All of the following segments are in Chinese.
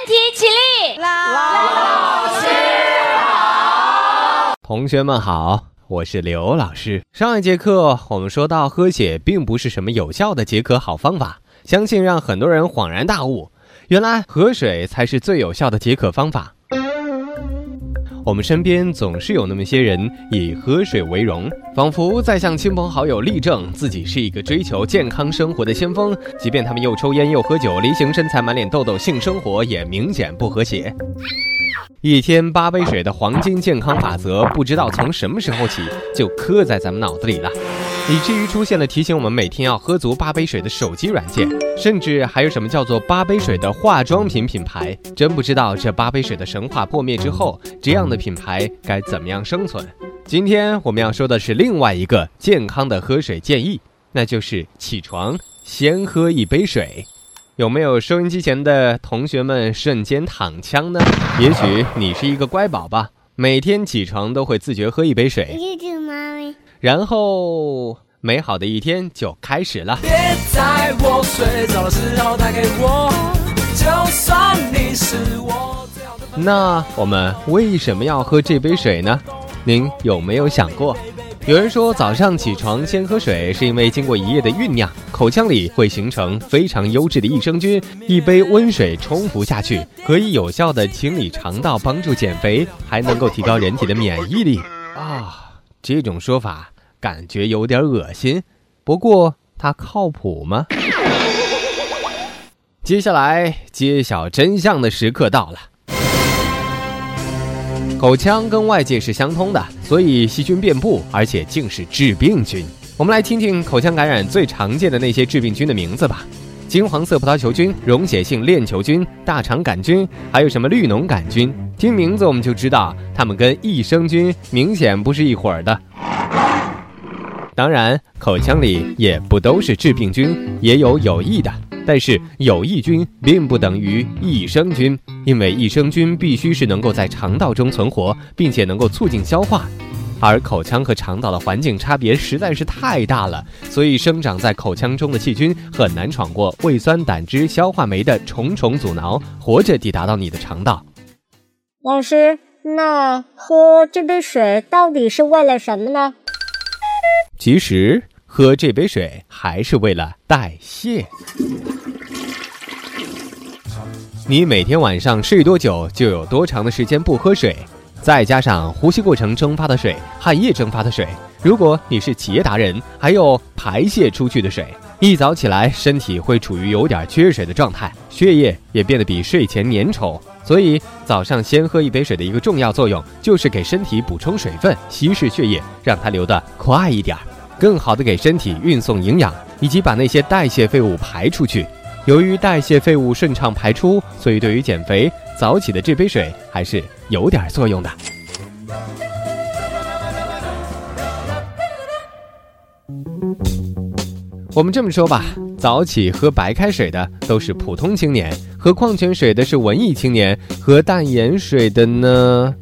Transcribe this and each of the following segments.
全体起立。老师好，同学们好，我是刘老师。上一节课我们说到，喝血并不是什么有效的解渴好方法，相信让很多人恍然大悟，原来喝水才是最有效的解渴方法。我们身边总是有那么些人以喝水为荣，仿佛在向亲朋好友力证自己是一个追求健康生活的先锋。即便他们又抽烟又喝酒，梨形身材、满脸痘痘，性生活也明显不和谐。一天八杯水的黄金健康法则，不知道从什么时候起就刻在咱们脑子里了。以至于出现了提醒我们每天要喝足八杯水的手机软件，甚至还有什么叫做八杯水的化妆品品牌。真不知道这八杯水的神话破灭之后，这样的品牌该怎么样生存？今天我们要说的是另外一个健康的喝水建议，那就是起床先喝一杯水。有没有收音机前的同学们瞬间躺枪呢？也许你是一个乖宝宝，每天起床都会自觉喝一杯水。然后，美好的一天就开始了。别在我睡着的时候打给我，就算你是我那我们为什么要喝这杯水呢？您有没有想过？有人说早上起床先喝水，是因为经过一夜的酝酿，口腔里会形成非常优质的益生菌，一杯温水冲服下去，可以有效的清理肠道，帮助减肥，还能够提高人体的免疫力啊。这种说法感觉有点恶心，不过它靠谱吗？接下来揭晓真相的时刻到了。口腔跟外界是相通的，所以细菌遍布，而且竟是致病菌。我们来听听口腔感染最常见的那些致病菌的名字吧：金黄色葡萄球菌、溶血性链球菌、大肠杆菌，还有什么绿脓杆菌。听名字我们就知道，它们跟益生菌明显不是一伙儿的。当然，口腔里也不都是致病菌，也有有益的。但是有益菌并不等于益生菌，因为益生菌必须是能够在肠道中存活，并且能够促进消化。而口腔和肠道的环境差别实在是太大了，所以生长在口腔中的细菌很难闯过胃酸、胆汁、消化酶的重重阻挠，活着抵达到你的肠道。老师，那喝这杯水到底是为了什么呢？其实喝这杯水还是为了代谢。你每天晚上睡多久，就有多长的时间不喝水，再加上呼吸过程蒸发的水、汗液蒸发的水，如果你是企业达人，还有排泄出去的水。一早起来，身体会处于有点缺水的状态，血液也变得比睡前粘稠。所以早上先喝一杯水的一个重要作用，就是给身体补充水分，稀释血液，让它流得快一点儿，更好的给身体运送营养，以及把那些代谢废物排出去。由于代谢废物顺畅排出，所以对于减肥，早起的这杯水还是有点作用的。我们这么说吧，早起喝白开水的都是普通青年，喝矿泉水的是文艺青年，喝淡盐水的呢，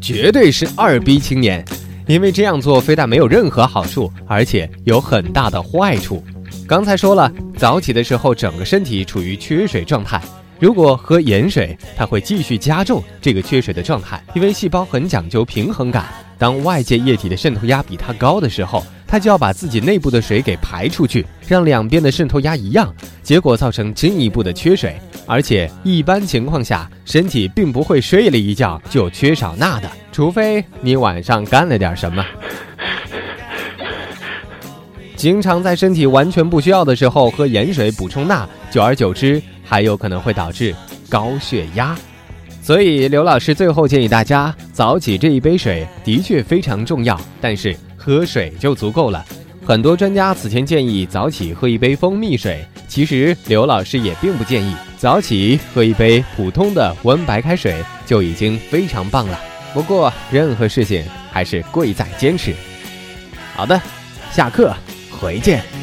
绝对是二逼青年。因为这样做非但没有任何好处，而且有很大的坏处。刚才说了，早起的时候整个身体处于缺水状态，如果喝盐水，它会继续加重这个缺水的状态，因为细胞很讲究平衡感。当外界液体的渗透压比它高的时候，它就要把自己内部的水给排出去，让两边的渗透压一样，结果造成进一步的缺水。而且一般情况下，身体并不会睡了一觉就缺少钠的，除非你晚上干了点什么。经常在身体完全不需要的时候喝盐水补充钠，久而久之还有可能会导致高血压。所以，刘老师最后建议大家，早起这一杯水的确非常重要，但是喝水就足够了。很多专家此前建议早起喝一杯蜂蜜水，其实刘老师也并不建议，早起喝一杯普通的温白开水就已经非常棒了。不过，任何事情还是贵在坚持。好的，下课，回见。